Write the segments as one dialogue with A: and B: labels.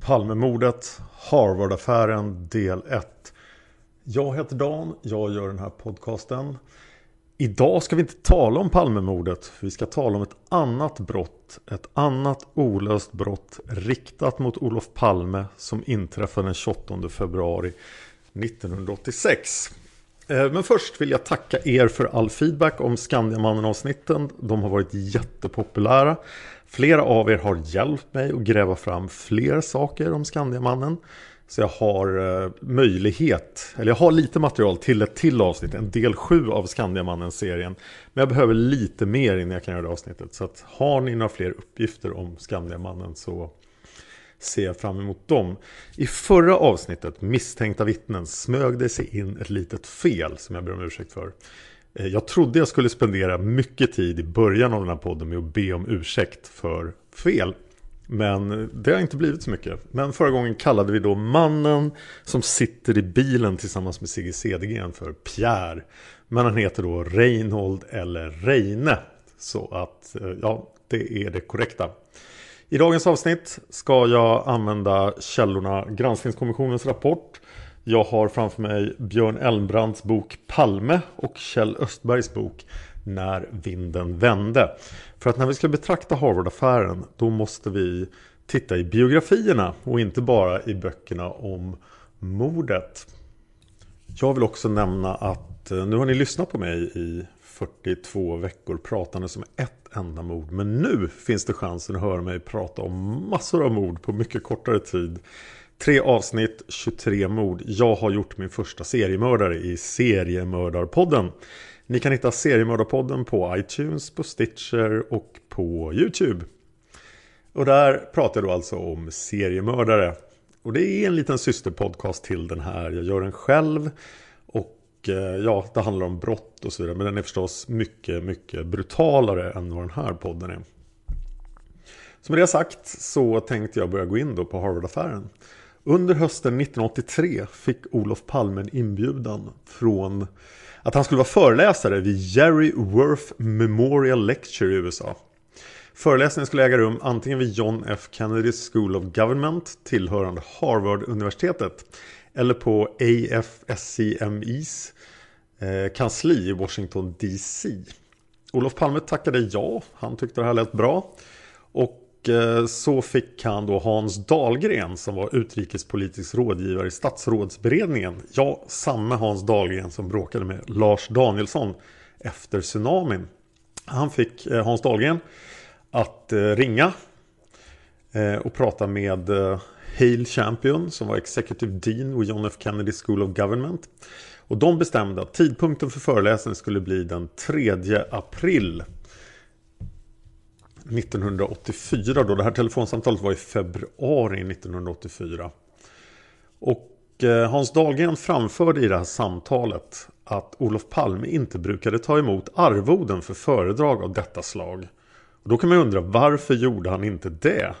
A: Palmemordet, Harvardaffären del 1. Jag heter Dan, jag gör den här podcasten. Idag ska vi inte tala om Palmemordet. Vi ska tala om ett annat brott. Ett annat olöst brott riktat mot Olof Palme som inträffade den 28 februari 1986. Eh, men först vill jag tacka er för all feedback om Skandiamannen-avsnitten. De har varit jättepopulära. Flera av er har hjälpt mig att gräva fram fler saker om Skandiamannen. Så jag har eh, möjlighet, eller jag har lite material till ett till avsnitt, en del 7 av Skandiamannen-serien. Men jag behöver lite mer innan jag kan göra det avsnittet. Så att har ni några fler uppgifter om Skandiamannen så ser jag fram emot dem. I förra avsnittet, Misstänkta vittnen, smög det sig in ett litet fel som jag ber om ursäkt för. Eh, jag trodde jag skulle spendera mycket tid i början av den här podden med att be om ursäkt för fel. Men eh, det har inte blivit så mycket. Men förra gången kallade vi då mannen som sitter i bilen tillsammans med Sigge Cedergren för Pierre. Men han heter då Reinhold eller Reine. Så att, eh, ja, det är det korrekta. I dagens avsnitt ska jag använda källorna Granskningskommissionens rapport. Jag har framför mig Björn Elmbrands bok Palme och Kjell Östbergs bok När vinden vände. För att när vi ska betrakta Harvard-affären då måste vi titta i biografierna och inte bara i böckerna om mordet. Jag vill också nämna att eh, nu har ni lyssnat på mig i 42 veckor pratande som ett enda mord. Men nu finns det chansen att höra mig prata om massor av mord på mycket kortare tid. Tre avsnitt, 23 mord. Jag har gjort min första seriemördare i Seriemördarpodden. Ni kan hitta Seriemördarpodden på iTunes, på Stitcher och på YouTube. Och där pratar jag då alltså om seriemördare. Och det är en liten systerpodcast till den här. Jag gör den själv. Och eh, ja, det handlar om brott och så vidare. Men den är förstås mycket, mycket brutalare än vad den här podden är. Så med det sagt så tänkte jag börja gå in då på Harvard-affären. Under hösten 1983 fick Olof Palme en inbjudan från att han skulle vara föreläsare vid Jerry Worth Memorial Lecture i USA. Föreläsningen skulle äga rum antingen vid John F Kennedy School of Government tillhörande Harvard-universitetet eller på AFSCMEs eh, kansli i Washington DC. Olof Palme tackade ja, han tyckte det här lät bra. Och Eh, så fick han då Hans Dahlgren som var utrikespolitisk rådgivare i statsrådsberedningen. Ja, samma Hans Dahlgren som bråkade med Lars Danielsson efter tsunamin. Han fick eh, Hans Dahlgren att eh, ringa och prata med Hale Champion som var Executive Dean vid John F Kennedy School of Government. Och de bestämde att tidpunkten för föreläsningen skulle bli den 3 april 1984 då. Det här telefonsamtalet var i februari 1984. Och eh, Hans Dahlgren framförde i det här samtalet att Olof Palme inte brukade ta emot arvoden för föredrag av detta slag. Och då kan man undra varför gjorde han inte det?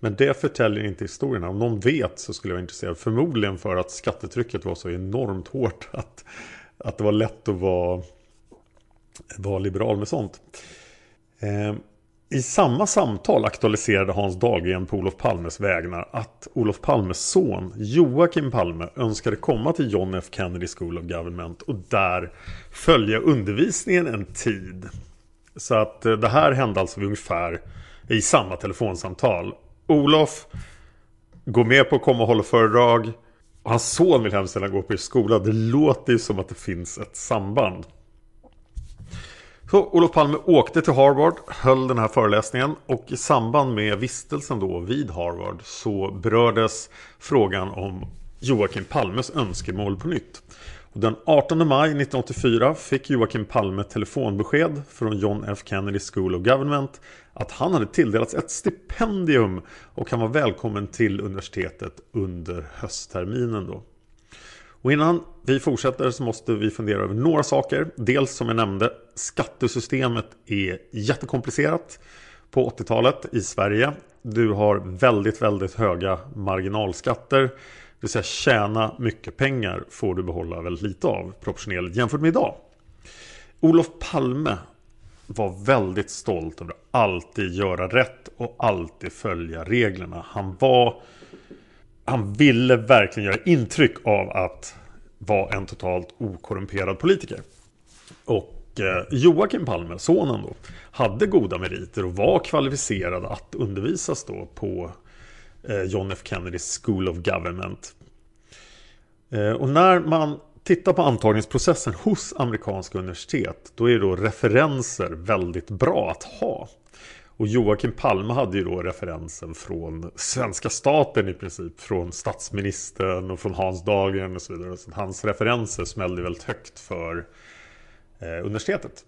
A: Men det förtäljer inte historien. Om någon vet så skulle jag vara intresserad. Förmodligen för att skattetrycket var så enormt hårt att, att det var lätt att vara, vara liberal med sånt. Eh, i samma samtal aktualiserade Hans Dahlgren på Olof Palmes vägnar att Olof Palmes son Joakim Palme önskade komma till John F Kennedy School of Government och där följa undervisningen en tid. Så att eh, det här hände alltså ungefär i samma telefonsamtal. Olof går med på att komma och hålla föredrag. Och hans son vill hemskt gärna gå på skola. Det låter ju som att det finns ett samband. Så Olof Palme åkte till Harvard, höll den här föreläsningen och i samband med vistelsen då vid Harvard så berördes frågan om Joakim Palmes önskemål på nytt. Och den 18 maj 1984 fick Joakim Palme telefonbesked från John F Kennedy School of Government att han hade tilldelats ett stipendium och han var välkommen till universitetet under höstterminen då. Och innan vi fortsätter så måste vi fundera över några saker. Dels som jag nämnde, skattesystemet är jättekomplicerat på 80-talet i Sverige. Du har väldigt, väldigt höga marginalskatter. Det vill säga tjäna mycket pengar får du behålla väldigt lite av proportionellt jämfört med idag. Olof Palme var väldigt stolt över att alltid göra rätt och alltid följa reglerna. Han var han ville verkligen göra intryck av att vara en totalt okorrumperad politiker. Och eh, Joakim Palme, sonen då, hade goda meriter och var kvalificerad att undervisas då på eh, John F Kennedy School of Government. Eh, och när man tittar på antagningsprocessen hos amerikanska universitet då är då referenser väldigt bra att ha. Och Joakim Palme hade ju då referensen från svenska staten i princip. Från statsministern och från Hans Dahlgren och så vidare. Så hans referenser smällde väldigt högt för eh, universitetet.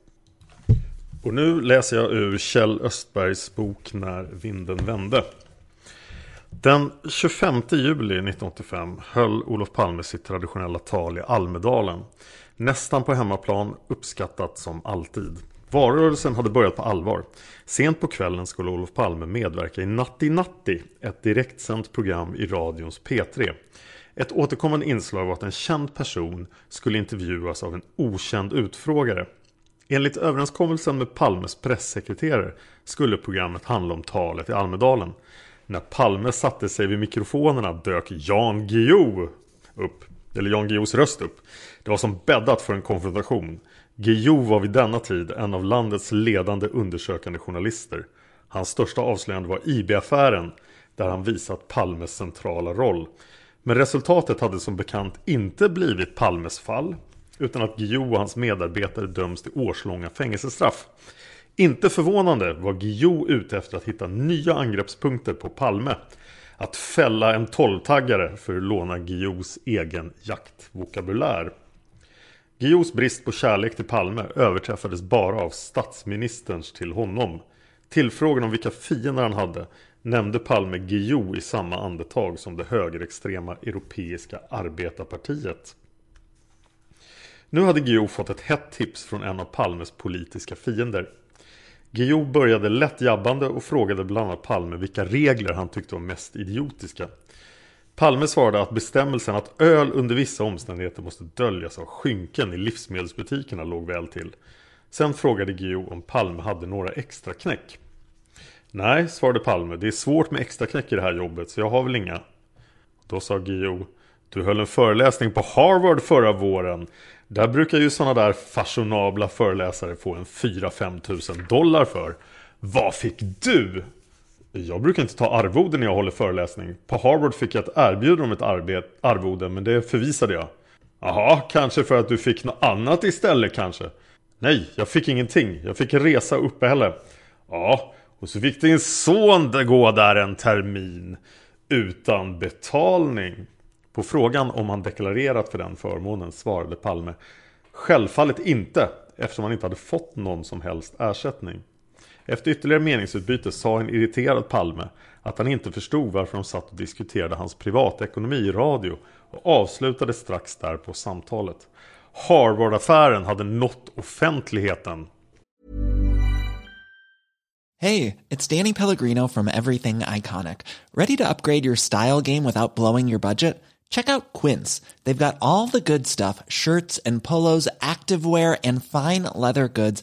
A: Och nu läser jag ur Kjell Östbergs bok När vinden vände. Den 25 juli 1985 höll Olof Palme sitt traditionella tal i Almedalen. Nästan på hemmaplan, uppskattat som alltid. Valrörelsen hade börjat på allvar. Sent på kvällen skulle Olof Palme medverka i Natti Natti, ett direktsänt program i radions P3. Ett återkommande inslag var att en känd person skulle intervjuas av en okänd utfrågare. Enligt överenskommelsen med Palmes pressekreterare skulle programmet handla om talet i Almedalen. När Palme satte sig vid mikrofonerna dök Jan Guillou upp. Eller Jan Guillous röst upp. Det var som bäddat för en konfrontation. Guillou var vid denna tid en av landets ledande undersökande journalister. Hans största avslöjande var IB-affären där han visat Palmes centrala roll. Men resultatet hade som bekant inte blivit Palmes fall utan att Guillou och hans medarbetare döms till årslånga fängelsestraff. Inte förvånande var Guillou ute efter att hitta nya angreppspunkter på Palme. Att fälla en tolvtaggare för att låna Guillous egen jaktvokabulär. Guillous brist på kärlek till Palme överträffades bara av statsministerns till honom. Tillfrågan om vilka fiender han hade nämnde Palme Guillou i samma andetag som det högerextrema Europeiska arbetarpartiet. Nu hade Guillou fått ett hett tips från en av Palmes politiska fiender. Guillou började lätt jabbande och frågade bland annat Palme vilka regler han tyckte var mest idiotiska. Palme svarade att bestämmelsen att öl under vissa omständigheter måste döljas av skynken i livsmedelsbutikerna låg väl till. Sen frågade Guillou om Palme hade några extra knäck. Nej, svarade Palme, det är svårt med extra knäck i det här jobbet så jag har väl inga. Då sa Guillou, du höll en föreläsning på Harvard förra våren. Där brukar ju sådana där fashionabla föreläsare få en 4-5 tusen dollar för. Vad fick du? Jag brukar inte ta arvoden när jag håller föreläsning. På Harvard fick jag ett erbjudande om ett arbet, arvode, men det förvisade jag. Jaha, kanske för att du fick något annat istället kanske? Nej, jag fick ingenting. Jag fick resa och uppehälle. Ja, och så fick din son gå där en termin. Utan betalning. På frågan om han deklarerat för den förmånen svarade Palme Självfallet inte, eftersom han inte hade fått någon som helst ersättning. Efter ytterligare meningsutbyte sa en irriterad Palme att han inte förstod varför de satt och diskuterade hans privatekonomi i radio och avslutade strax därpå samtalet. Harvard-affären hade nått offentligheten.
B: Hey, it's Danny Pellegrino from Everything Iconic. Ready to upgrade your style game without blowing your budget? Check out Quince. They've got all the good stuff shirts and polos, activewear, and fine leather goods,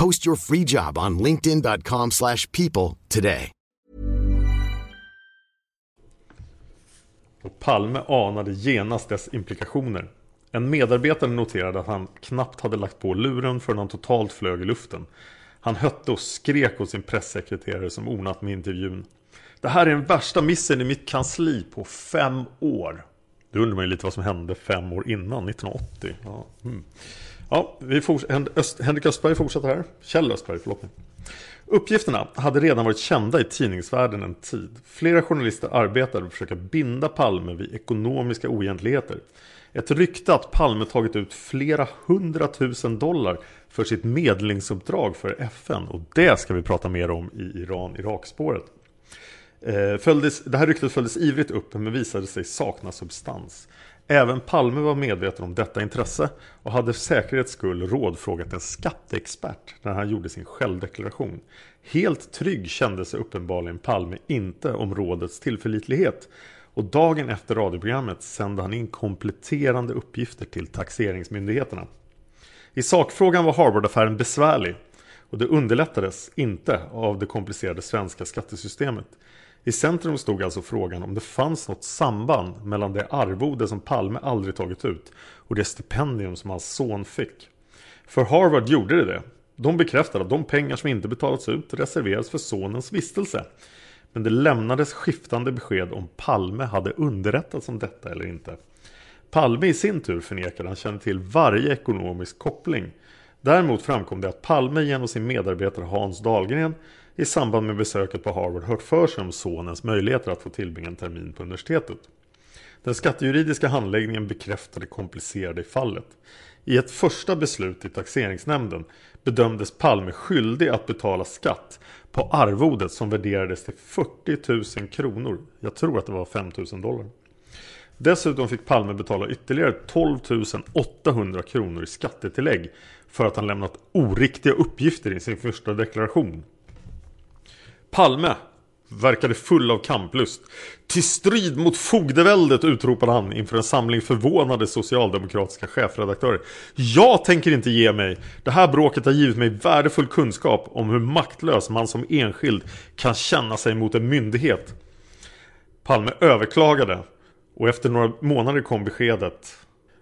C: Post your free job on linkedin.com slash people today.
A: Och Palme anade genast dess implikationer. En medarbetare noterade att han knappt hade lagt på luren förrän han totalt flög i luften. Han hötte och skrek åt sin pressekreterare som ordnat med intervjun. Det här är den värsta missen i mitt kansli på fem år. Då undrar man ju lite vad som hände fem år innan, 1980. Ja, mm ja vi Öst Henrik Östberg fortsätter här. Kjell Östberg, förlåt mig. Uppgifterna hade redan varit kända i tidningsvärlden en tid. Flera journalister arbetade för att försöka binda Palme vid ekonomiska oegentligheter. Ett rykte att Palme tagit ut flera hundratusen dollar för sitt medlingsuppdrag för FN. Och det ska vi prata mer om i Iran-Irak-spåret. Eh, följdes, det här ryktet följdes ivrigt upp men visade sig sakna substans. Även Palme var medveten om detta intresse och hade för säkerhets skull rådfrågat en skatteexpert när han gjorde sin självdeklaration. Helt trygg kände sig uppenbarligen Palme inte om rådets tillförlitlighet och dagen efter radioprogrammet sände han in kompletterande uppgifter till taxeringsmyndigheterna. I sakfrågan var Harvard-affären besvärlig och det underlättades inte av det komplicerade svenska skattesystemet. I centrum stod alltså frågan om det fanns något samband mellan det arvode som Palme aldrig tagit ut och det stipendium som hans son fick. För Harvard gjorde det det. De bekräftade att de pengar som inte betalats ut reserverades för sonens vistelse. Men det lämnades skiftande besked om Palme hade underrättats om detta eller inte. Palme i sin tur förnekade att han kände till varje ekonomisk koppling. Däremot framkom det att Palme genom sin medarbetare Hans Dahlgren i samband med besöket på Harvard hört för sig om sonens möjligheter att få tillbringa en termin på universitetet. Den skattejuridiska handläggningen bekräftade komplicerade i fallet. I ett första beslut i taxeringsnämnden bedömdes Palme skyldig att betala skatt på arvodet som värderades till 40 000 kronor. Jag tror att det var 5 000 dollar. Dessutom fick Palme betala ytterligare 12 800 kronor i skattetillägg för att han lämnat oriktiga uppgifter i sin första deklaration. Palme verkade full av kamplust. Till strid mot fogdeväldet utropade han inför en samling förvånade socialdemokratiska chefredaktörer. Jag tänker inte ge mig. Det här bråket har givit mig värdefull kunskap om hur maktlös man som enskild kan känna sig mot en myndighet. Palme överklagade och efter några månader kom beskedet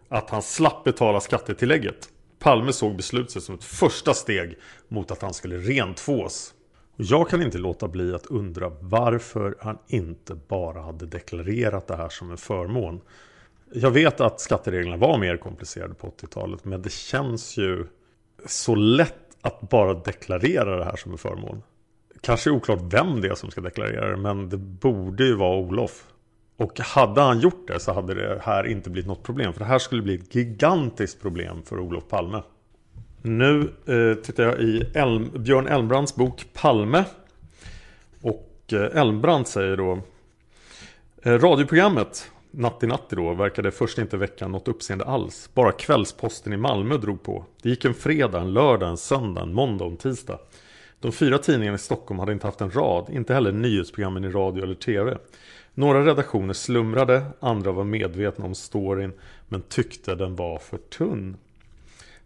A: att han slapp betala skattetillägget. Palme såg beslutet som ett första steg mot att han skulle rentvås. Och jag kan inte låta bli att undra varför han inte bara hade deklarerat det här som en förmån. Jag vet att skattereglerna var mer komplicerade på 80-talet men det känns ju så lätt att bara deklarera det här som en förmån. Kanske oklart vem det är som ska deklarera det, men det borde ju vara Olof. Och hade han gjort det så hade det här inte blivit något problem. För det här skulle bli ett gigantiskt problem för Olof Palme. Nu eh, tittar jag i Elm, Björn Elmbrands bok Palme. Och eh, Elmbrand säger då eh, Radioprogrammet Natti Natti då verkade först inte väcka något uppseende alls. Bara Kvällsposten i Malmö drog på. Det gick en fredag, en lördag, en söndag, en måndag och en tisdag. De fyra tidningarna i Stockholm hade inte haft en rad, inte heller nyhetsprogrammen i radio eller tv. Några redaktioner slumrade, andra var medvetna om storyn men tyckte den var för tunn.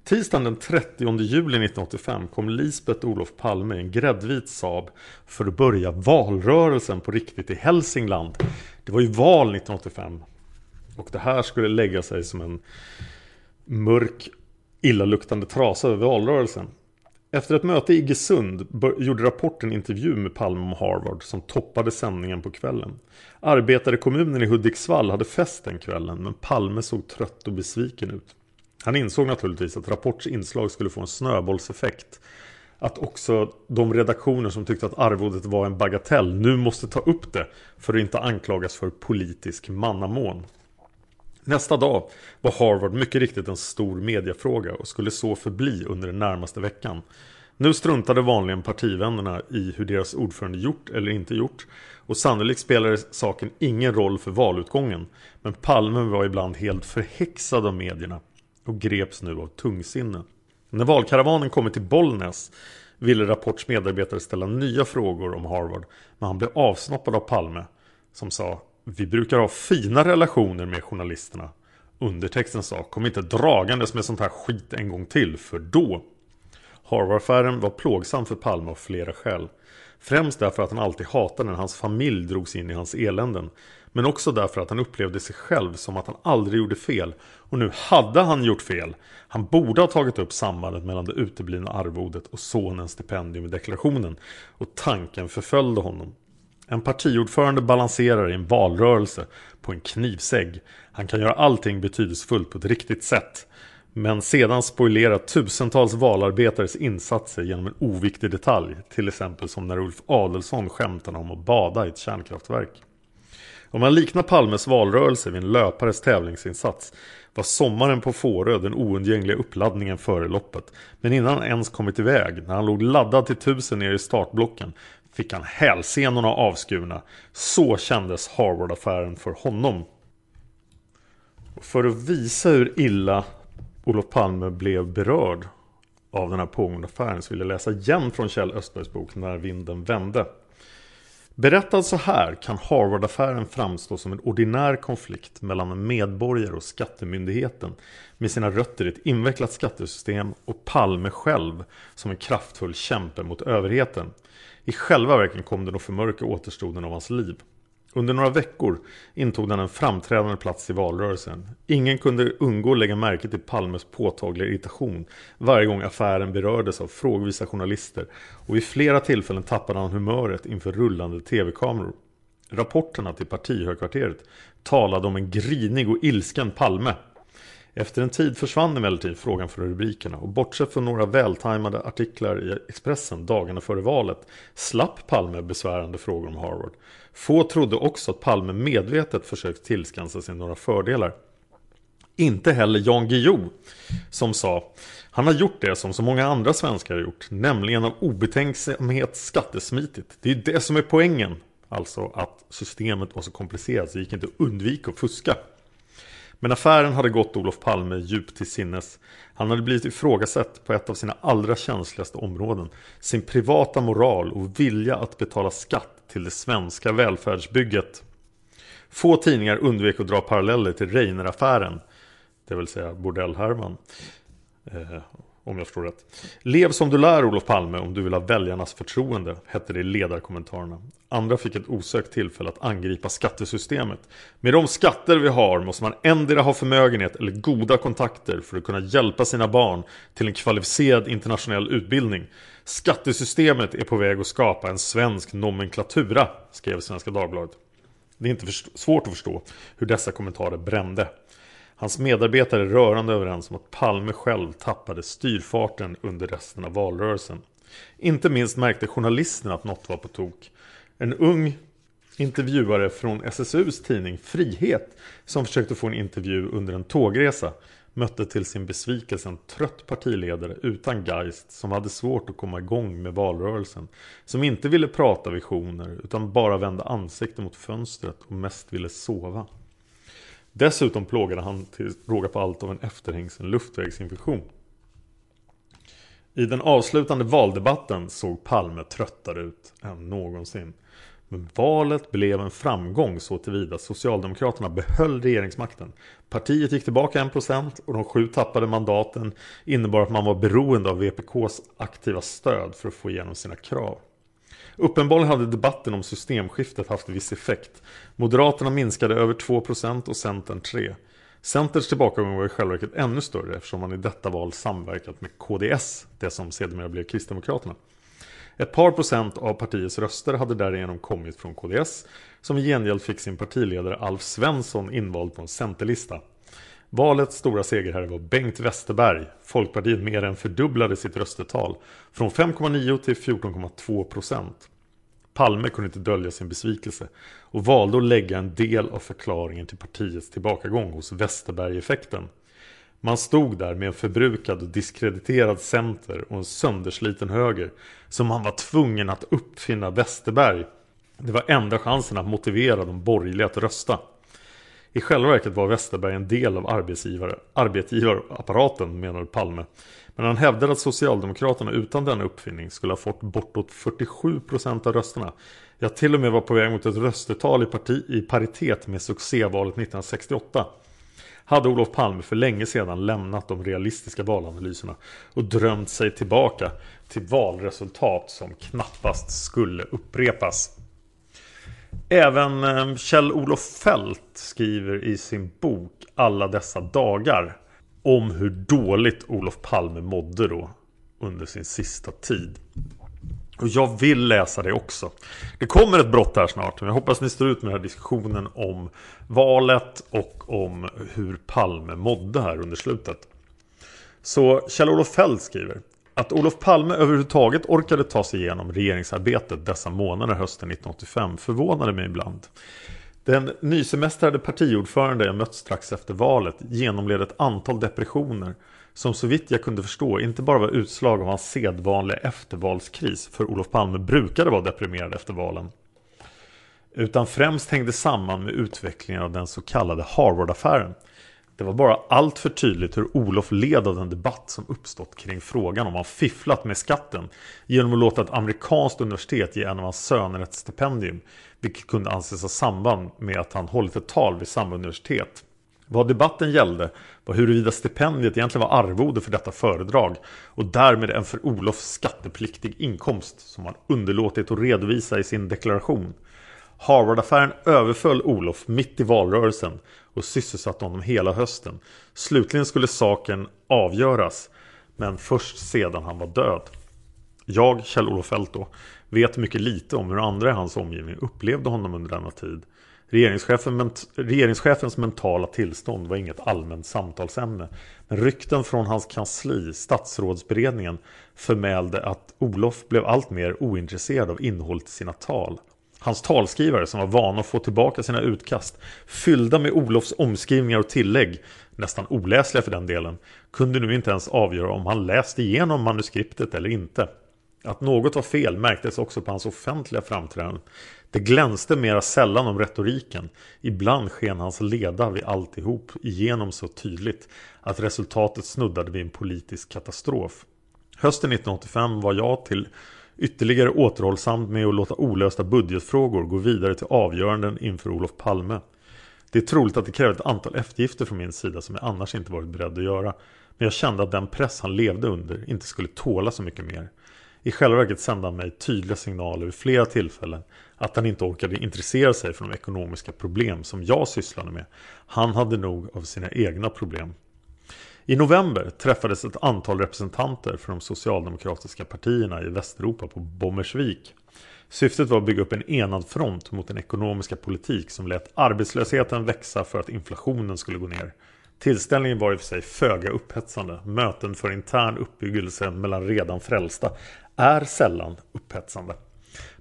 A: Tisdagen den 30 juli 1985 kom Lisbeth Olof Palme i en gräddvit Saab för att börja valrörelsen på riktigt i Hälsingland. Det var ju val 1985 och det här skulle lägga sig som en mörk illaluktande trasa över valrörelsen. Efter ett möte i Iggesund gjorde Rapport intervju med Palme om Harvard som toppade sändningen på kvällen. Arbetare kommunen i Hudiksvall hade fest den kvällen men Palme såg trött och besviken ut. Han insåg naturligtvis att Rapports inslag skulle få en snöbollseffekt. Att också de redaktioner som tyckte att arvodet var en bagatell nu måste ta upp det för att inte anklagas för politisk mannamån. Nästa dag var Harvard mycket riktigt en stor mediefråga och skulle så förbli under den närmaste veckan. Nu struntade vanligen partivännerna i hur deras ordförande gjort eller inte gjort och sannolikt spelade saken ingen roll för valutgången. Men Palme var ibland helt förhäxad av medierna och greps nu av tungsinne. När valkaravanen kommit till Bollnäs ville Rapports medarbetare ställa nya frågor om Harvard men han blev avsnoppad av Palme som sa Vi brukar ha fina relationer med journalisterna. Undertexten sa Kom inte dragandes med sånt här skit en gång till för då Harvard-affären var plågsam för Palme av flera skäl. Främst därför att han alltid hatade när hans familj drogs in i hans eländen. Men också därför att han upplevde sig själv som att han aldrig gjorde fel. Och nu hade han gjort fel. Han borde ha tagit upp sambandet mellan det uteblivna arvodet och sonens stipendium i deklarationen. Och tanken förföljde honom. En partiordförande balanserar i en valrörelse på en knivsägg. Han kan göra allting betydelsefullt på ett riktigt sätt. Men sedan spoilera tusentals valarbetares insatser genom en oviktig detalj. Till exempel som när Ulf Adelsson skämtade om att bada i ett kärnkraftverk. Om man liknar Palmes valrörelse vid en löpares tävlingsinsats var sommaren på Fårö den oundgängliga uppladdningen före loppet. Men innan han ens kommit iväg, när han låg laddad till tusen nere i startblocken, fick han hälsenorna avskurna. Så kändes Harvard-affären för honom. för att visa hur illa Olof Palme blev berörd av den här pågående affären så vill jag läsa igen från Kjell Östbergs bok När vinden vände. Berättad så här kan Harvard-affären framstå som en ordinär konflikt mellan en medborgare och skattemyndigheten med sina rötter i ett invecklat skattesystem och Palme själv som en kraftfull kämpe mot överheten. I själva verket kom den att förmörka återstoden av hans liv. Under några veckor intog den en framträdande plats i valrörelsen. Ingen kunde undgå att lägga märke till Palmes påtagliga irritation varje gång affären berördes av frågvisa journalister och vid flera tillfällen tappade han humöret inför rullande tv-kameror. Rapporterna till partihögkvarteret talade om en grinig och ilsken Palme efter en tid försvann emellertid frågan från rubrikerna och bortsett från några vältajmade artiklar i Expressen dagarna före valet slapp Palme besvärande frågor om Harvard. Få trodde också att Palme medvetet försökt tillskansa sig några fördelar. Inte heller Jan Guillou som sa Han har gjort det som så många andra svenskar har gjort Nämligen av obetänksamhet skattesmitigt Det är det som är poängen Alltså att systemet var så komplicerat så det gick inte att undvika att fuska men affären hade gått Olof Palme djupt till sinnes. Han hade blivit ifrågasatt på ett av sina allra känsligaste områden. Sin privata moral och vilja att betala skatt till det svenska välfärdsbygget. Få tidningar undvek att dra paralleller till Reiner-affären. Det vill säga bordellhärvan. Eh, om jag förstår rätt. Lev som du lär Olof Palme om du vill ha väljarnas förtroende, hette det i ledarkommentarerna. Andra fick ett osökt tillfälle att angripa skattesystemet. Med de skatter vi har måste man ändra ha förmögenhet eller goda kontakter för att kunna hjälpa sina barn till en kvalificerad internationell utbildning. Skattesystemet är på väg att skapa en svensk nomenklatura, skrev Svenska Dagbladet. Det är inte svårt att förstå hur dessa kommentarer brände. Hans medarbetare är rörande överens om att Palme själv tappade styrfarten under resten av valrörelsen. Inte minst märkte journalisterna att något var på tok. En ung intervjuare från SSUs tidning Frihet som försökte få en intervju under en tågresa mötte till sin besvikelse en trött partiledare utan geist som hade svårt att komma igång med valrörelsen. Som inte ville prata visioner utan bara vände ansiktet mot fönstret och mest ville sova. Dessutom plågade han till råga på allt av en efterhängsen luftvägsinfektion. I den avslutande valdebatten såg Palme tröttare ut än någonsin. Men valet blev en framgång så tillvida Socialdemokraterna behöll regeringsmakten. Partiet gick tillbaka 1% och de sju tappade mandaten innebar att man var beroende av VPKs aktiva stöd för att få igenom sina krav. Uppenbarligen hade debatten om systemskiftet haft viss effekt. Moderaterna minskade över 2% och Centern 3%. Centerns tillbakagång var i själva verket ännu större eftersom man i detta val samverkat med KDS, det som sedermera blev Kristdemokraterna. Ett par procent av partiets röster hade därigenom kommit från KDS som i gengäld fick sin partiledare Alf Svensson invald på en centerlista. Valets stora segerherre var Bengt Westerberg. Folkpartiet mer än fördubblade sitt röstetal från 5,9 till 14,2 procent. Palme kunde inte dölja sin besvikelse och valde att lägga en del av förklaringen till partiets tillbakagång hos Westerberg-effekten. Man stod där med en förbrukad och diskrediterad center och en söndersliten höger som man var tvungen att uppfinna Westerberg. Det var enda chansen att motivera de borgerliga att rösta. I själva verket var Westerberg en del av arbetsgivare, arbetsgivarapparaten menade Palme. Men han hävdade att Socialdemokraterna utan denna uppfinning skulle ha fått bortåt 47% av rösterna. Ja, till och med var på väg mot ett röstetal i, parti, i paritet med succévalet 1968 hade Olof Palme för länge sedan lämnat de realistiska valanalyserna och drömt sig tillbaka till valresultat som knappast skulle upprepas. Även ehm, Kjell-Olof Fält skriver i sin bok Alla dessa dagar om hur dåligt Olof Palme mådde då under sin sista tid. Och jag vill läsa det också. Det kommer ett brott här snart. Men jag hoppas ni står ut med den här diskussionen om valet och om hur Palme mådde här under slutet. Så Kjell-Olof Fält skriver att Olof Palme överhuvudtaget orkade ta sig igenom regeringsarbetet dessa månader hösten 1985 förvånade mig ibland. Den nysemestrade partiordförande jag mött strax efter valet genomled ett antal depressioner som så vitt jag kunde förstå inte bara var utslag av hans sedvanliga eftervalskris, för Olof Palme brukade vara deprimerad efter valen, utan främst hängde samman med utvecklingen av den så kallade Harvard-affären. Det var bara allt för tydligt hur Olof led av den debatt som uppstått kring frågan om han fifflat med skatten genom att låta ett amerikanskt universitet ge en av hans söner ett stipendium, vilket kunde anses ha samband med att han hållit ett tal vid samma universitet. Vad debatten gällde var huruvida stipendiet egentligen var arvode för detta föredrag och därmed en för Olof skattepliktig inkomst som han underlåtit att redovisa i sin deklaration. Harvard-affären överföll Olof mitt i valrörelsen och sysselsatte honom hela hösten. Slutligen skulle saken avgöras, men först sedan han var död. Jag, Kjell-Olof Feldt då, vet mycket lite om hur andra i hans omgivning upplevde honom under denna tid. Regeringschefen, regeringschefens mentala tillstånd var inget allmänt samtalsämne. Men rykten från hans kansli, statsrådsberedningen, förmälde att Olof blev allt mer ointresserad av innehållet i sina tal. Hans talskrivare som var vana att få tillbaka sina utkast fyllda med Olofs omskrivningar och tillägg, nästan oläsliga för den delen, kunde nu inte ens avgöra om han läst igenom manuskriptet eller inte. Att något var fel märktes också på hans offentliga framträdanden. Det glänste mera sällan om retoriken. Ibland sken hans leda vid alltihop igenom så tydligt att resultatet snuddade vid en politisk katastrof. Hösten 1985 var jag till ytterligare återhållsam med att låta olösta budgetfrågor gå vidare till avgöranden inför Olof Palme. Det är troligt att det krävde ett antal eftergifter från min sida som jag annars inte varit beredd att göra. Men jag kände att den press han levde under inte skulle tåla så mycket mer. I själva verket sände han mig tydliga signaler vid flera tillfällen att han inte orkade intressera sig för de ekonomiska problem som jag sysslade med. Han hade nog av sina egna problem. I november träffades ett antal representanter för de socialdemokratiska partierna i Västeuropa på Bommersvik. Syftet var att bygga upp en enad front mot den ekonomiska politik som lät arbetslösheten växa för att inflationen skulle gå ner. Tillställningen var i och för sig föga upphetsande. Möten för intern uppbyggelse mellan redan frälsta är sällan upphetsande.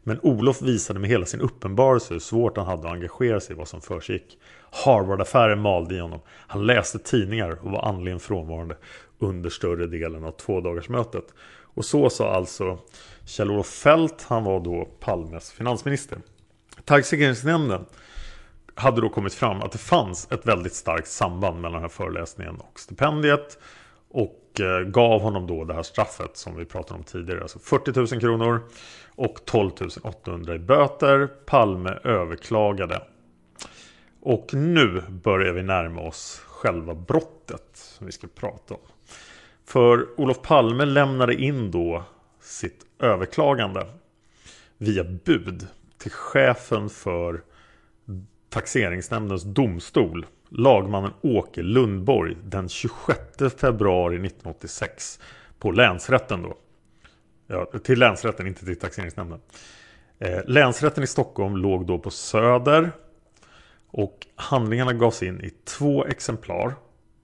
A: Men Olof visade med hela sin uppenbarelse hur svårt han hade att engagera sig i vad som försiggick. Harvard-affären malde i honom. Han läste tidningar och var andligen frånvarande under större delen av tvådagarsmötet. Och så sa alltså Kjell-Olof Fält, han var då Palmes finansminister. Taxeringsnämnden hade då kommit fram att det fanns ett väldigt starkt samband mellan den här föreläsningen och stipendiet. Och eh, gav honom då det här straffet som vi pratade om tidigare. Alltså 40 000 kronor och 12 800 i böter. Palme överklagade. Och nu börjar vi närma oss själva brottet som vi ska prata om. För Olof Palme lämnade in då sitt överklagande via bud till chefen för taxeringsnämndens domstol lagmannen Åke Lundborg den 26 februari 1986 på länsrätten då. Ja, till länsrätten, inte till taxeringsnämnden. Eh, länsrätten i Stockholm låg då på Söder och handlingarna gavs in i två exemplar.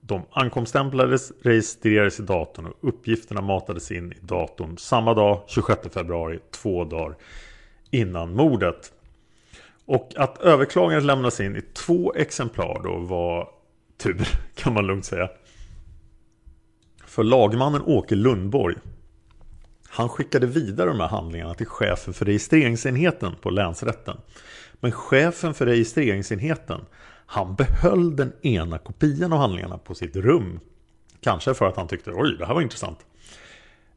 A: De ankomststämplades, registrerades i datorn och uppgifterna matades in i datorn samma dag, 26 februari, två dagar innan mordet. Och att överklagandet lämnas in i två exemplar då var tur, kan man lugnt säga. För lagmannen Åke Lundborg han skickade vidare de här handlingarna till chefen för registreringsenheten på länsrätten. Men chefen för registreringsenheten han behöll den ena kopian av handlingarna på sitt rum. Kanske för att han tyckte oj, det här var intressant.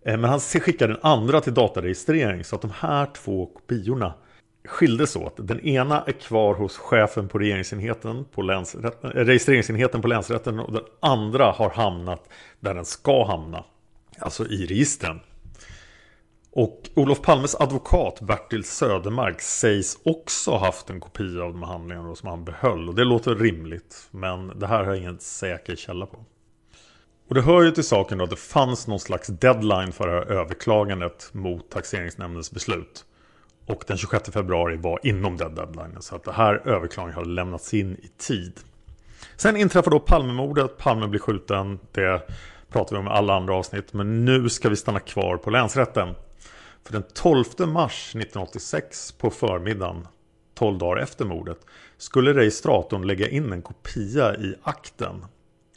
A: Eh, men han skickade den andra till dataregistrering så att de här två kopiorna skildes åt. Den ena är kvar hos chefen på regeringsenheten på länsrätten, eh, registreringsenheten på länsrätten och den andra har hamnat där den ska hamna. Alltså i registren. Och Olof Palmes advokat Bertil Södermark sägs också ha haft en kopia av de här handlingarna som han behöll. Och det låter rimligt. Men det här har jag ingen säker källa på. Och det hör ju till saken då att det fanns någon slags deadline för det här överklagandet mot taxeringsnämndens beslut. Och den 26 februari var inom den deadline. Så att det här överklagandet hade lämnats in i tid. Sen inträffar då Palmemordet. Palme blir skjuten. Det pratar vi om i alla andra avsnitt. Men nu ska vi stanna kvar på länsrätten. För den 12 mars 1986 på förmiddagen, 12 dagar efter mordet, skulle registratorn lägga in en kopia i akten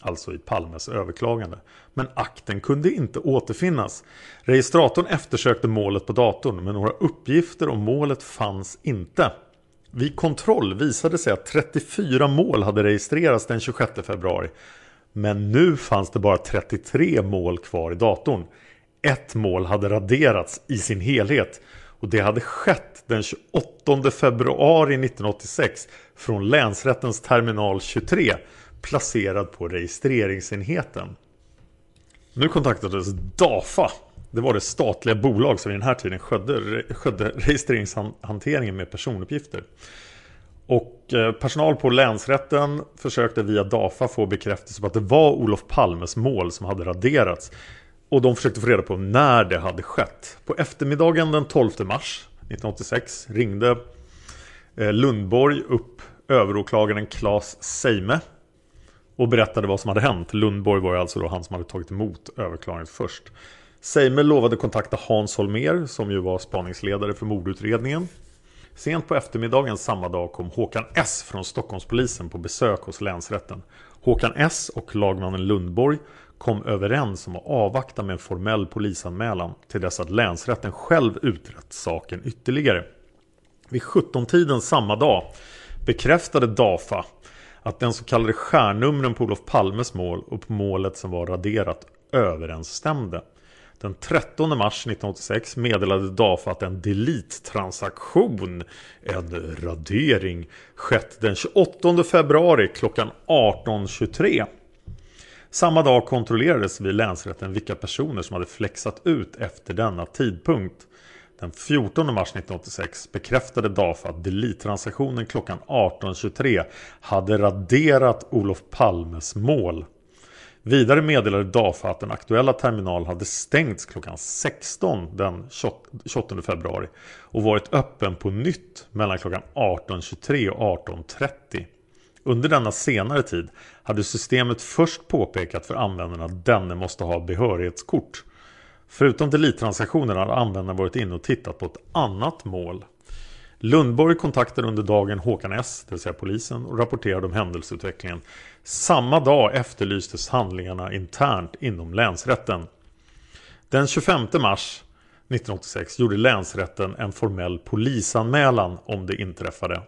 A: alltså i Palmes överklagande. Men akten kunde inte återfinnas. Registratorn eftersökte målet på datorn men några uppgifter om målet fanns inte. Vid kontroll visade sig att 34 mål hade registrerats den 26 februari. Men nu fanns det bara 33 mål kvar i datorn. Ett mål hade raderats i sin helhet och det hade skett den 28 februari 1986 från länsrättens terminal 23 placerad på registreringsenheten. Nu kontaktades DAFA. Det var det statliga bolag som i den här tiden sködde, sködde registreringshanteringen med personuppgifter. Och eh, personal på länsrätten försökte via DAFA få bekräftelse på att det var Olof Palmes mål som hade raderats. Och de försökte få reda på när det hade skett. På eftermiddagen den 12 mars 1986 ringde eh, Lundborg upp överåklagaren Claes Seime och berättade vad som hade hänt. Lundborg var ju alltså då han som hade tagit emot överklagandet först. Seime lovade kontakta Hans Holmer som ju var spaningsledare för mordutredningen. Sent på eftermiddagen samma dag kom Håkan S från Stockholmspolisen på besök hos länsrätten. Håkan S och lagmannen Lundborg kom överens om att avvakta med en formell polisanmälan till dess att länsrätten själv utrett saken ytterligare. Vid 17-tiden samma dag bekräftade DAFA att den så kallade stjärnnumren på Olof Palmes mål och på målet som var raderat överensstämde. Den 13 mars 1986 meddelade DAFA att en delete-transaktion, en radering, skett den 28 februari klockan 18.23. Samma dag kontrollerades vid länsrätten vilka personer som hade flexat ut efter denna tidpunkt. Den 14 mars 1986 bekräftade DAFA att delete-transaktionen klockan 18.23 hade raderat Olof Palmes mål. Vidare meddelade DAFA att den aktuella terminalen hade stängts klockan 16 den 28 februari och varit öppen på nytt mellan klockan 18.23 och 18.30. Under denna senare tid hade systemet först påpekat för användarna att denne måste ha behörighetskort. Förutom delete-transaktionerna hade användaren varit inne och tittat på ett annat mål. Lundborg kontaktade under dagen Håkan S, det vill säga polisen, och rapporterade om händelseutvecklingen. Samma dag efterlystes handlingarna internt inom länsrätten. Den 25 mars 1986 gjorde länsrätten en formell polisanmälan om det inträffade.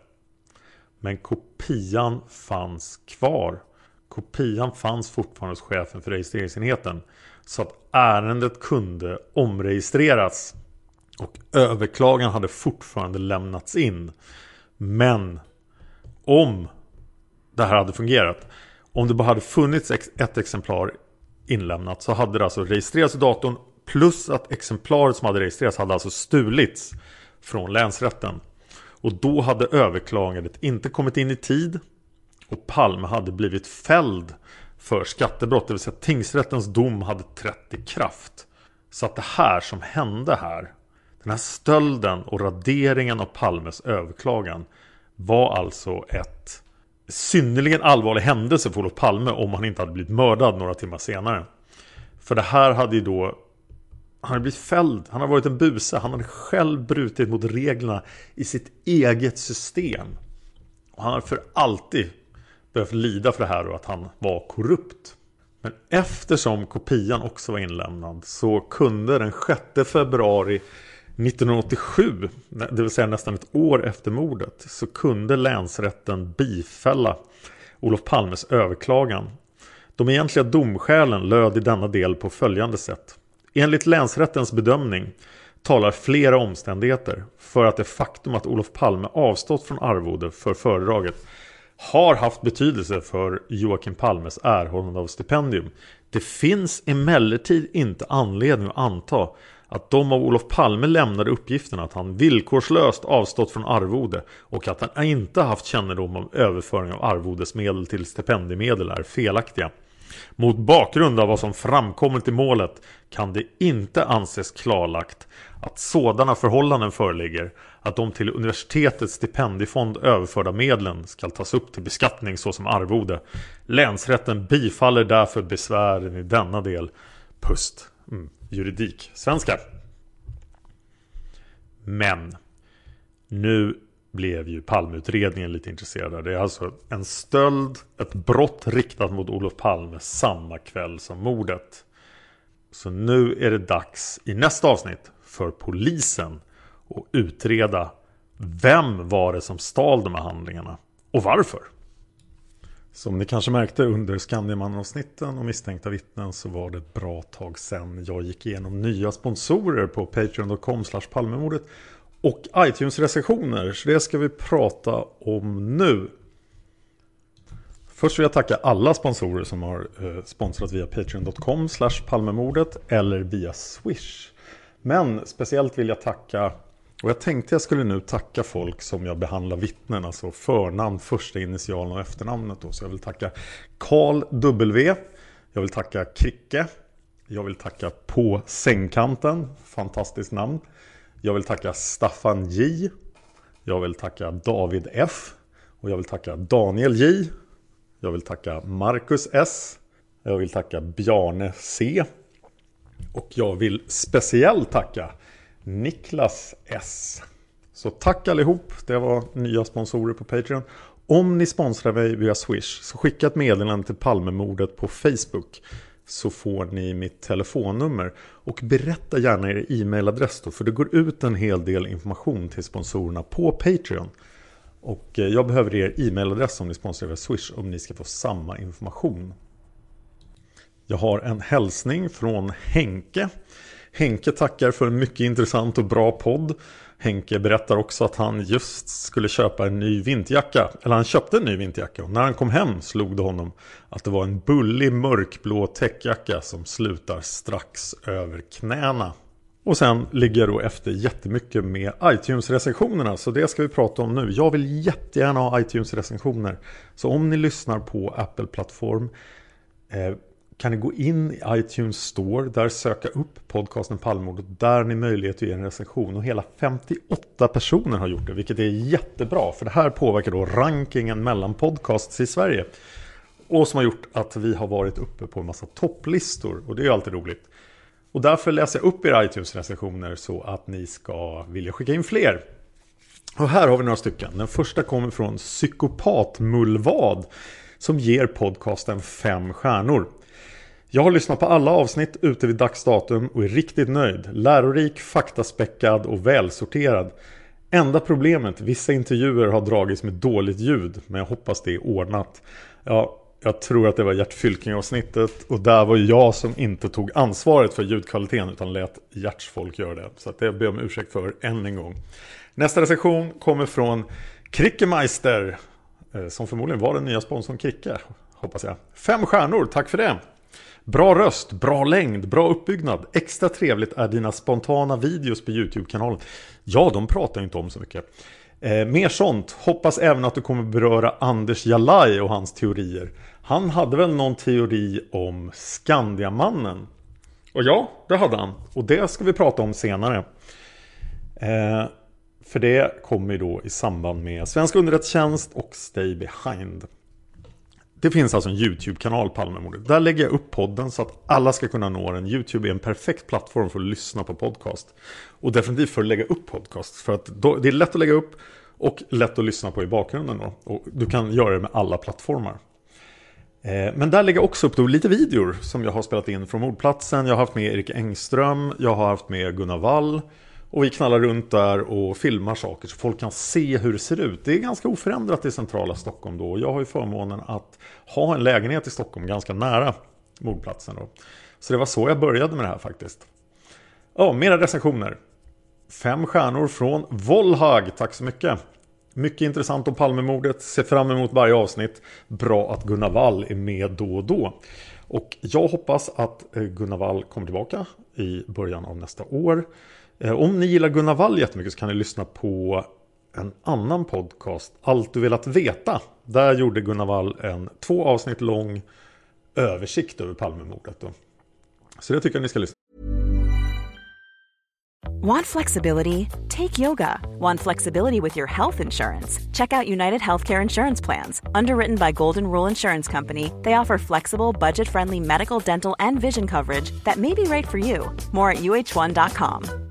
A: Men kopian fanns kvar. Kopian fanns fortfarande hos chefen för registreringsenheten. Så att ärendet kunde omregistreras. Och överklagan hade fortfarande lämnats in. Men om det här hade fungerat. Om det bara hade funnits ett exemplar inlämnat så hade det alltså registrerats i datorn plus att exemplaret som hade registrerats hade alltså stulits från länsrätten. Och då hade överklagandet inte kommit in i tid och Palme hade blivit fälld för skattebrott. Det vill säga tingsrättens dom hade trätt i kraft. Så att det här som hände här, den här stölden och raderingen av Palmes överklagan var alltså ett synnerligen allvarlig händelse för Olof Palme om han inte hade blivit mördad några timmar senare. För det här hade ju då han hade blivit fälld, han har varit en buse, han hade själv brutit mot reglerna i sitt eget system. Och han har för alltid behövt lida för det här och att han var korrupt. Men eftersom kopian också var inlämnad så kunde den 6 februari 1987, det vill säga nästan ett år efter mordet, så kunde länsrätten bifälla Olof Palmes överklagan. De egentliga domskälen löd i denna del på följande sätt. Enligt länsrättens bedömning talar flera omständigheter för att det faktum att Olof Palme avstått från arvode för föredraget har haft betydelse för Joakim Palmes erhållande av stipendium. Det finns emellertid inte anledning att anta att de av Olof Palme lämnade uppgifterna att han villkorslöst avstått från arvode och att han inte haft kännedom om överföring av arvodesmedel till stipendiemedel är felaktiga. Mot bakgrund av vad som framkommit i målet kan det inte anses klarlagt att sådana förhållanden föreligger att de till universitetets stipendiefond överförda medlen ska tas upp till beskattning såsom arvode. Länsrätten bifaller därför besvären i denna del. Pust. Mm. Juridik. Svenska. Men. Nu blev ju Palmeutredningen lite intresserad. Det är alltså en stöld, ett brott riktat mot Olof Palme samma kväll som mordet. Så nu är det dags i nästa avsnitt för polisen att utreda vem var det som stal de här handlingarna och varför. Som ni kanske märkte under Skandiamannen-avsnitten och misstänkta vittnen så var det ett bra tag sedan jag gick igenom nya sponsorer på Patreon.com Palmemordet och iTunes-recensioner. Så det ska vi prata om nu. Först vill jag tacka alla sponsorer som har eh, sponsrat via Patreon.com Palmemordet eller via Swish. Men speciellt vill jag tacka och jag tänkte jag skulle nu tacka folk som jag behandlar vittnen, alltså förnamn, första initialen och efternamnet. Då. Så jag vill tacka Karl W. Jag vill tacka Kricke. Jag vill tacka På sängkanten, fantastiskt namn. Jag vill tacka Staffan J. Jag vill tacka David F. Och jag vill tacka Daniel J. Jag vill tacka Marcus S. Jag vill tacka Bjarne C. Och jag vill speciellt tacka Niklas S. Så tack allihop. Det var nya sponsorer på Patreon. Om ni sponsrar mig via Swish så skicka ett meddelande till Palmemordet på Facebook så får ni mitt telefonnummer. Och berätta gärna er e-mailadress då, för det går ut en hel del information till sponsorerna på Patreon. Och eh, jag behöver er e-mailadress om ni sponsrar via Swish om ni ska få samma information. Jag har en hälsning från Henke. Henke tackar för en mycket intressant och bra podd. Henke berättar också att han just skulle köpa en ny vinterjacka. Eller han köpte en ny vinterjacka och när han kom hem slog det honom att det var en bullig mörkblå täckjacka som slutar strax över knäna. Och sen ligger jag då efter jättemycket med iTunes-recensionerna så det ska vi prata om nu. Jag vill jättegärna ha iTunes-recensioner. Så om ni lyssnar på Apple-plattform eh, kan ni gå in i iTunes Store, där söka upp podcasten Palmemordet. Där har ni möjlighet att ge en recension och hela 58 personer har gjort det, vilket är jättebra. För det här påverkar då rankingen mellan podcasts i Sverige. Och som har gjort att vi har varit uppe på en massa topplistor och det är ju alltid roligt. Och därför läser jag upp era iTunes-recensioner så att ni ska vilja skicka in fler. Och här har vi några stycken. Den första kommer från Psykopatmullvad som ger podcasten fem stjärnor. Jag har lyssnat på alla avsnitt ute vid dagsdatum och är riktigt nöjd. Lärorik, faktaspäckad och välsorterad. Enda problemet, vissa intervjuer har dragits med dåligt ljud, men jag hoppas det är ordnat. Ja, jag tror att det var Gert Fylking avsnittet och där var jag som inte tog ansvaret för ljudkvaliteten utan lät Gerts folk göra det. Så att det ber jag om ursäkt för än en gång. Nästa recension kommer från Krickemeister eh, som förmodligen var den nya sponsorn Kricke, hoppas jag. Fem stjärnor, tack för det! Bra röst, bra längd, bra uppbyggnad. Extra trevligt är dina spontana videos på YouTube-kanalen. Ja, de pratar inte om så mycket. Eh, mer sånt. Hoppas även att du kommer beröra Anders Jalaj och hans teorier. Han hade väl någon teori om Skandiamannen? Och ja, det hade han. Och det ska vi prata om senare. Eh, för det kommer ju då i samband med Svensk underrättelsetjänst och Stay Behind. Det finns alltså en YouTube-kanal Palmemordet. Där lägger jag upp podden så att alla ska kunna nå den. YouTube är en perfekt plattform för att lyssna på podcast. Och definitivt för att lägga upp podcast. För att då, det är lätt att lägga upp och lätt att lyssna på i bakgrunden. Då. Och du kan göra det med alla plattformar. Eh, men där lägger jag också upp då lite videor som jag har spelat in från mordplatsen. Jag har haft med Erik Engström, jag har haft med Gunnar Wall. Och vi knallar runt där och filmar saker så folk kan se hur det ser ut. Det är ganska oförändrat i centrala Stockholm då. Jag har ju förmånen att ha en lägenhet i Stockholm ganska nära mordplatsen. Då. Så det var så jag började med det här faktiskt. Ja, mera recensioner. Fem stjärnor från Volhag, tack så mycket. Mycket intressant om Palmemordet, ser fram emot varje avsnitt. Bra att Gunnar Wall är med då och då. Och jag hoppas att eh, Gunnar Wall kommer tillbaka i början av nästa år. Eh, om ni gillar Gunnar Wall jättemycket så kan ni lyssna på en annan podcast, Allt du velat veta. Där gjorde Gunnar Wall en två avsnitt lång översikt över Palmemordet. Då. Så det tycker jag ni ska lyssna
D: Want flexibility? Take yoga. Want flexibility with your health insurance? Check out United Healthcare Insurance Plans. Underwritten by Golden Rule Insurance Company, they offer flexible, budget friendly medical, dental, and vision coverage that may be right for you. More at uh1.com.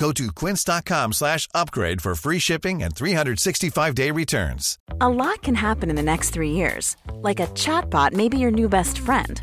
E: Go to quince.com slash upgrade for free shipping and 365-day returns.
D: A lot can happen in the next 3 years. Like a chatbot may be your new best friend.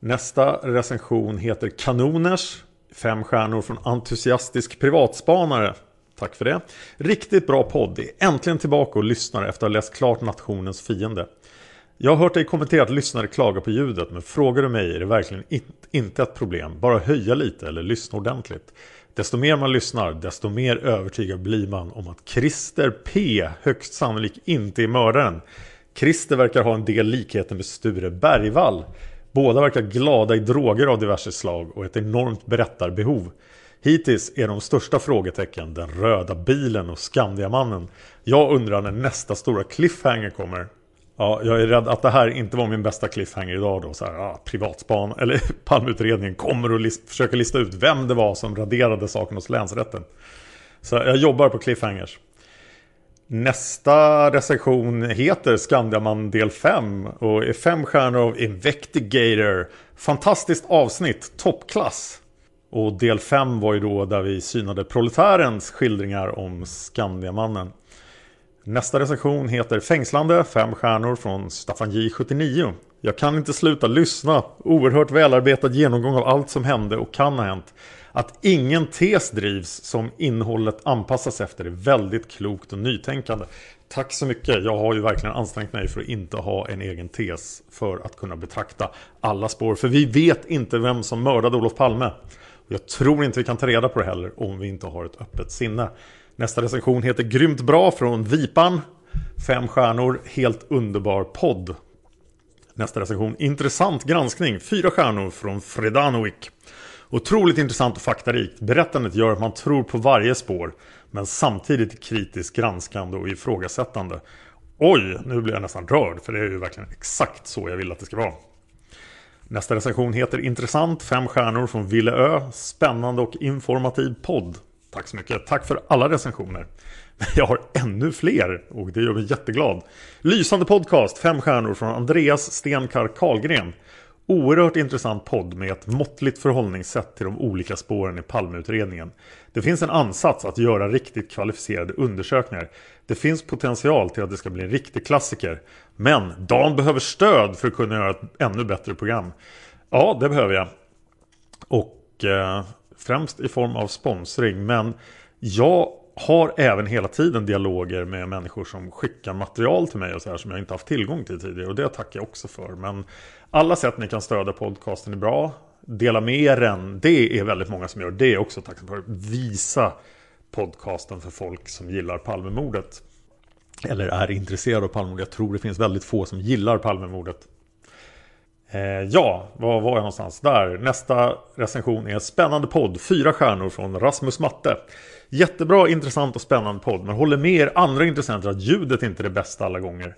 A: Nästa recension heter Kanoners. Fem stjärnor från entusiastisk privatspanare. Tack för det. Riktigt bra podd. Är äntligen tillbaka och lyssnar efter att ha läst klart Nationens fiende. Jag har hört dig kommentera att lyssnare klagar på ljudet, men frågar du mig är det verkligen inte ett problem. Bara höja lite eller lyssna ordentligt. Desto mer man lyssnar, desto mer övertygad blir man om att Christer P högst sannolikt inte är mördaren. Christer verkar ha en del likheter med Sture Bergvall. Båda verkar glada i droger av diverse slag och ett enormt berättarbehov. Hittills är de största frågetecken den röda bilen och Skandiamannen. Jag undrar när nästa stora cliffhanger kommer. Ja, jag är rädd att det här inte var min bästa cliffhanger idag då. Så här, ja, privatspan, eller palmutredningen kommer och list, försöker lista ut vem det var som raderade saken hos länsrätten. Så jag jobbar på cliffhangers. Nästa recension heter Skandiaman del 5 och är fem stjärnor av Investigator. Fantastiskt avsnitt, toppklass. Och del 5 var ju då där vi synade proletärens skildringar om Skandiamannen. Nästa recension heter Fängslande, 5 stjärnor från Staffan J79. Jag kan inte sluta lyssna. Oerhört välarbetad genomgång av allt som hände och kan ha hänt. Att ingen tes drivs som innehållet anpassas efter är väldigt klokt och nytänkande. Tack så mycket. Jag har ju verkligen ansträngt mig för att inte ha en egen tes för att kunna betrakta alla spår. För vi vet inte vem som mördade Olof Palme. Jag tror inte vi kan ta reda på det heller om vi inte har ett öppet sinne. Nästa recension heter Grymt bra från Vipan. Fem stjärnor, helt underbar podd. Nästa recension Intressant granskning, fyra stjärnor från Fredanovic. Otroligt intressant och faktarikt. Berättandet gör att man tror på varje spår men samtidigt kritiskt granskande och ifrågasättande. Oj, nu blir jag nästan rörd för det är ju verkligen exakt så jag vill att det ska vara. Nästa recension heter Intressant, fem stjärnor från Ville Ö. Spännande och informativ podd. Tack så mycket. Tack för alla recensioner. Men jag har ännu fler och det gör mig jätteglad. Lysande podcast, fem stjärnor från Andreas Stenkar Karlgren. Oerhört intressant podd med ett måttligt förhållningssätt till de olika spåren i Palmeutredningen. Det finns en ansats att göra riktigt kvalificerade undersökningar. Det finns potential till att det ska bli en riktig klassiker. Men Dan behöver stöd för att kunna göra ett ännu bättre program. Ja, det behöver jag. Och eh, främst i form av sponsring. Men jag har även hela tiden dialoger med människor som skickar material till mig och så här som jag inte haft tillgång till tidigare. Och det tackar jag också för. Men alla sätt ni kan stödja podcasten är bra. Dela med den. Det är väldigt många som gör det är också. tacksam för. Visa podcasten för folk som gillar Palmemordet. Eller är intresserade av Palmemordet. Jag tror det finns väldigt få som gillar Palmemordet. Eh, ja, var var jag någonstans? Där. Nästa recension är Spännande podd. Fyra stjärnor från Rasmus Matte. Jättebra, intressant och spännande podd. Men håller med er andra intressenter att ljudet inte är det bästa alla gånger.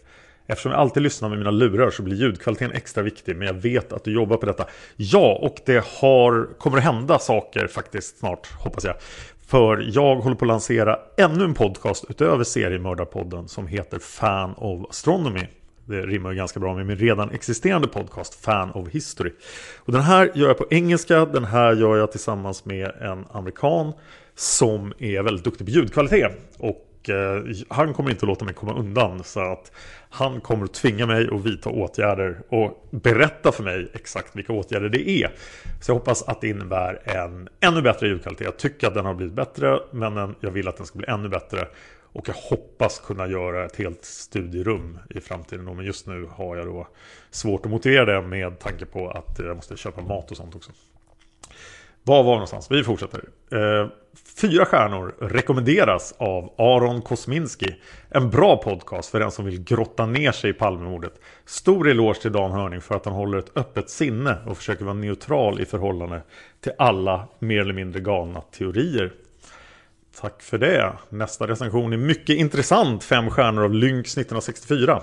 A: Eftersom jag alltid lyssnar med mina lurar så blir ljudkvaliteten extra viktig. Men jag vet att du jobbar på detta. Ja, och det har, kommer att hända saker faktiskt snart, hoppas jag. För jag håller på att lansera ännu en podcast utöver seriemördarpodden som heter Fan of Astronomy. Det rimmar ju ganska bra med min redan existerande podcast Fan of History. Och den här gör jag på engelska. Den här gör jag tillsammans med en amerikan som är väldigt duktig på ljudkvalitet. Och eh, han kommer inte låta mig komma undan. Så att han kommer att tvinga mig att vidta åtgärder och berätta för mig exakt vilka åtgärder det är. Så jag hoppas att det innebär en ännu bättre ljudkvalitet. Jag tycker att den har blivit bättre men jag vill att den ska bli ännu bättre. Och jag hoppas kunna göra ett helt studierum i framtiden. Men just nu har jag då svårt att motivera det med tanke på att jag måste köpa mat och sånt också. Var var någonstans? Vi fortsätter. Eh, fyra stjärnor rekommenderas av Aron Kosminski. En bra podcast för den som vill grotta ner sig i Palmemordet. Stor eloge till Dan Hörning för att han håller ett öppet sinne och försöker vara neutral i förhållande till alla mer eller mindre galna teorier. Tack för det. Nästa recension är mycket intressant. Fem stjärnor av Lynx 1964.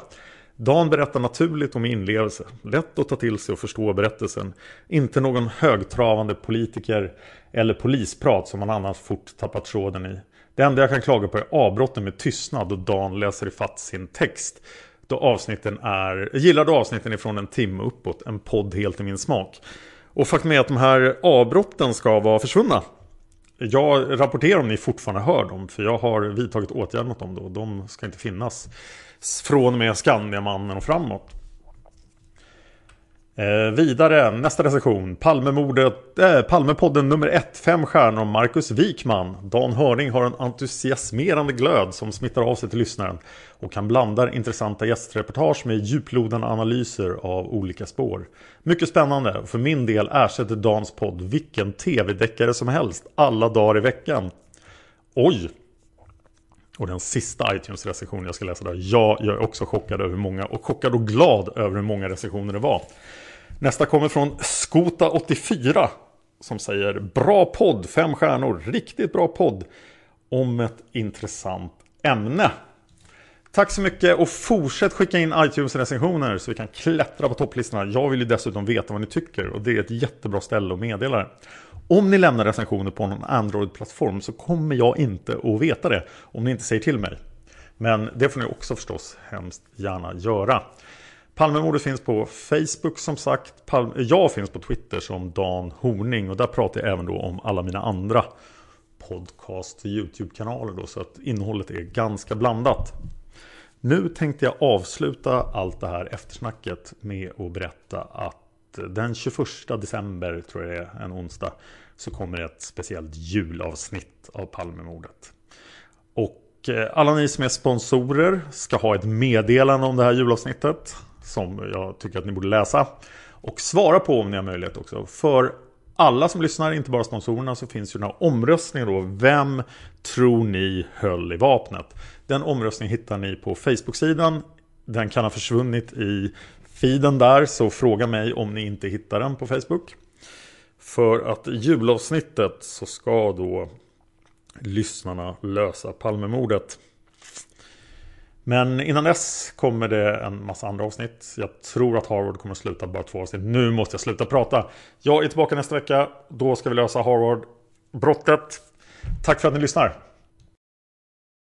A: Dan berättar naturligt om inlevelse. Lätt att ta till sig och förstå berättelsen. Inte någon högtravande politiker eller polisprat som man annars fort tappat tråden i. Det enda jag kan klaga på är avbrotten med tystnad och Dan läser ifatt sin text. Då avsnitten är, jag gillar då avsnitten ifrån en timme uppåt, en podd helt i min smak. Och faktum är att de här avbrotten ska vara försvunna. Jag rapporterar om ni fortfarande hör dem, för jag har vidtagit åtgärder mot dem då. De ska inte finnas från och med Skandiamannen och framåt. Eh, vidare, nästa recension. Palmemordet, eh, Palmepodden nummer ett, fem stjärnor Marcus Wikman. Dan Hörning har en entusiasmerande glöd som smittar av sig till lyssnaren. Och han blandar intressanta gästreportage med djuplodande analyser av olika spår. Mycket spännande. För min del ersätter Dans podd vilken tv-deckare som helst alla dagar i veckan. Oj, och den sista iTunes-recensionen jag ska läsa där. Ja, jag är också chockad över hur många och chockad och glad över hur många recensioner det var. Nästa kommer från Skota84 som säger Bra podd, fem stjärnor, riktigt bra podd om ett intressant ämne. Tack så mycket och fortsätt skicka in iTunes-recensioner så vi kan klättra på topplistorna. Jag vill ju dessutom veta vad ni tycker och det är ett jättebra ställe att meddela det. Om ni lämnar recensioner på någon Android-plattform så kommer jag inte att veta det om ni inte säger till mig. Men det får ni också förstås hemskt gärna göra. Palmemordet finns på Facebook som sagt. Jag finns på Twitter som Dan Horning och där pratar jag även då om alla mina andra podcast och YouTube-kanaler då så att innehållet är ganska blandat. Nu tänkte jag avsluta allt det här eftersnacket med att berätta att den 21 december, tror jag det är, en onsdag, så kommer ett speciellt julavsnitt av Palmemordet. Och eh, alla ni som är sponsorer ska ha ett meddelande om det här julavsnittet som jag tycker att ni borde läsa. Och svara på om ni har möjlighet också. För alla som lyssnar, inte bara sponsorerna, så finns ju den här omröstningen då. Vem tror ni höll i vapnet? Den omröstningen hittar ni på Facebook-sidan. Den kan ha försvunnit i feeden där, så fråga mig om ni inte hittar den på Facebook. För att i julavsnittet så ska då lyssnarna lösa Palmemordet. Men innan dess kommer det en massa andra avsnitt. Jag tror att Harvard kommer att sluta bara två avsnitt. Nu måste jag sluta prata. Jag är tillbaka nästa vecka. Då ska vi lösa Harvard-brottet. Tack för att ni lyssnar.